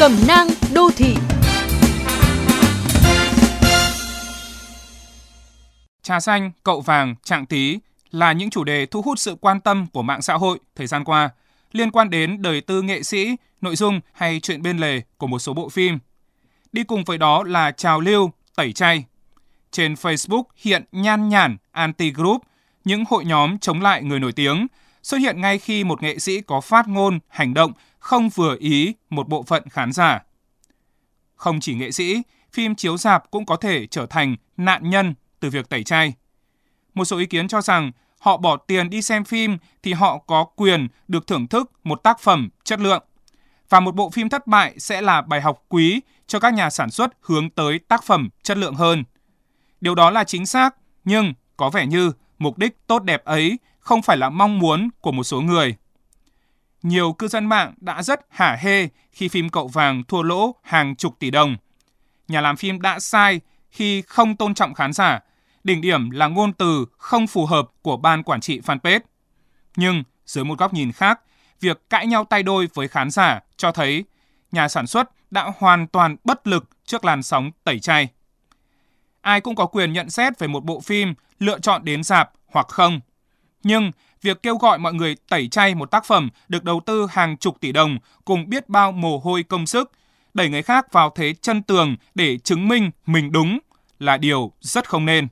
Cẩm nang đô thị Trà xanh, cậu vàng, trạng tí là những chủ đề thu hút sự quan tâm của mạng xã hội thời gian qua liên quan đến đời tư nghệ sĩ, nội dung hay chuyện bên lề của một số bộ phim. Đi cùng với đó là trào lưu tẩy chay. Trên Facebook hiện nhan nhản anti-group, những hội nhóm chống lại người nổi tiếng, xuất hiện ngay khi một nghệ sĩ có phát ngôn, hành động không vừa ý một bộ phận khán giả. Không chỉ nghệ sĩ, phim chiếu rạp cũng có thể trở thành nạn nhân từ việc tẩy chay. Một số ý kiến cho rằng họ bỏ tiền đi xem phim thì họ có quyền được thưởng thức một tác phẩm chất lượng. Và một bộ phim thất bại sẽ là bài học quý cho các nhà sản xuất hướng tới tác phẩm chất lượng hơn. Điều đó là chính xác, nhưng có vẻ như mục đích tốt đẹp ấy không phải là mong muốn của một số người. Nhiều cư dân mạng đã rất hả hê khi phim Cậu Vàng thua lỗ hàng chục tỷ đồng. Nhà làm phim đã sai khi không tôn trọng khán giả đỉnh điểm là ngôn từ không phù hợp của ban quản trị fanpage. Nhưng dưới một góc nhìn khác, việc cãi nhau tay đôi với khán giả cho thấy nhà sản xuất đã hoàn toàn bất lực trước làn sóng tẩy chay. Ai cũng có quyền nhận xét về một bộ phim lựa chọn đến dạp hoặc không. Nhưng việc kêu gọi mọi người tẩy chay một tác phẩm được đầu tư hàng chục tỷ đồng cùng biết bao mồ hôi công sức, đẩy người khác vào thế chân tường để chứng minh mình đúng là điều rất không nên.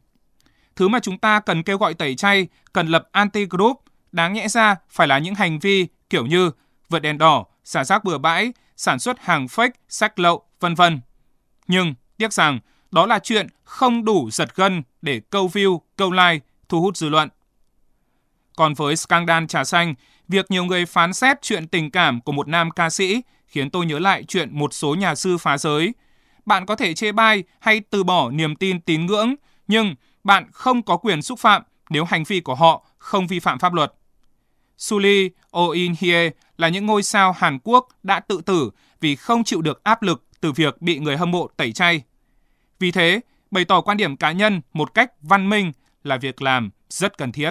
Thứ mà chúng ta cần kêu gọi tẩy chay, cần lập anti-group, đáng nhẽ ra phải là những hành vi kiểu như vượt đèn đỏ, xả rác bừa bãi, sản xuất hàng fake, sách lậu, vân vân. Nhưng tiếc rằng đó là chuyện không đủ giật gân để câu view, câu like, thu hút dư luận. Còn với scandal trà xanh, việc nhiều người phán xét chuyện tình cảm của một nam ca sĩ khiến tôi nhớ lại chuyện một số nhà sư phá giới. Bạn có thể chê bai hay từ bỏ niềm tin tín ngưỡng, nhưng bạn không có quyền xúc phạm nếu hành vi của họ không vi phạm pháp luật. Suli Oh In Hye là những ngôi sao Hàn Quốc đã tự tử vì không chịu được áp lực từ việc bị người hâm mộ tẩy chay. Vì thế, bày tỏ quan điểm cá nhân một cách văn minh là việc làm rất cần thiết.